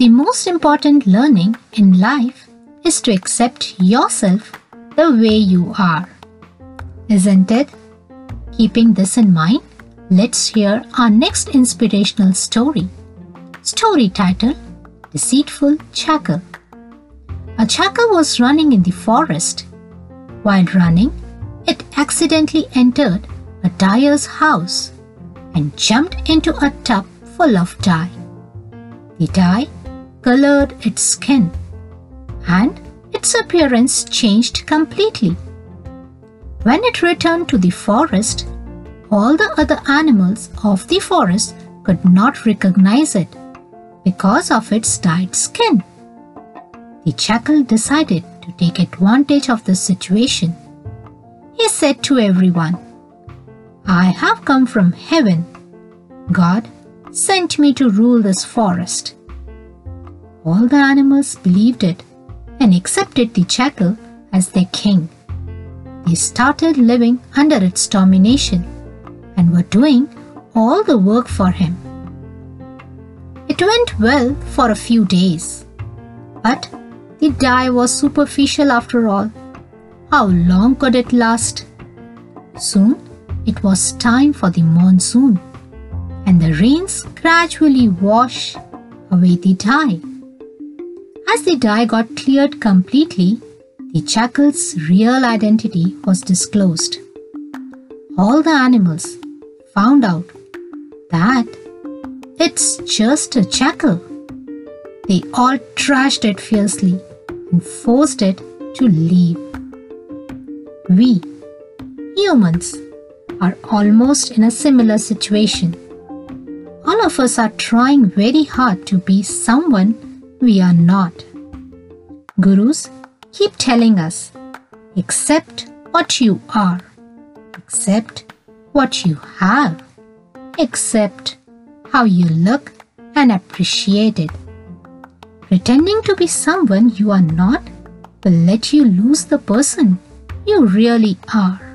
The most important learning in life is to accept yourself the way you are. Isn't it? Keeping this in mind, let's hear our next inspirational story. Story title Deceitful Jackal. A jackal was running in the forest. While running, it accidentally entered a dyer's house and jumped into a tub full of dye. The dye colored its skin and its appearance changed completely. When it returned to the forest, all the other animals of the forest could not recognize it because of its dyed skin. The jackal decided to take advantage of the situation. He said to everyone, I have come from heaven. God sent me to rule this forest. All the animals believed it and accepted the jackal as their king. They started living under its domination and were doing all the work for him. It went well for a few days, but the dye was superficial after all. How long could it last? Soon it was time for the monsoon, and the rains gradually washed away the dye. As the dye got cleared completely, the jackal's real identity was disclosed. All the animals found out that it's just a jackal. They all trashed it fiercely and forced it to leave. We, humans, are almost in a similar situation. All of us are trying very hard to be someone we are not. Gurus keep telling us accept what you are, accept what you have, accept how you look and appreciate it. Pretending to be someone you are not will let you lose the person you really are.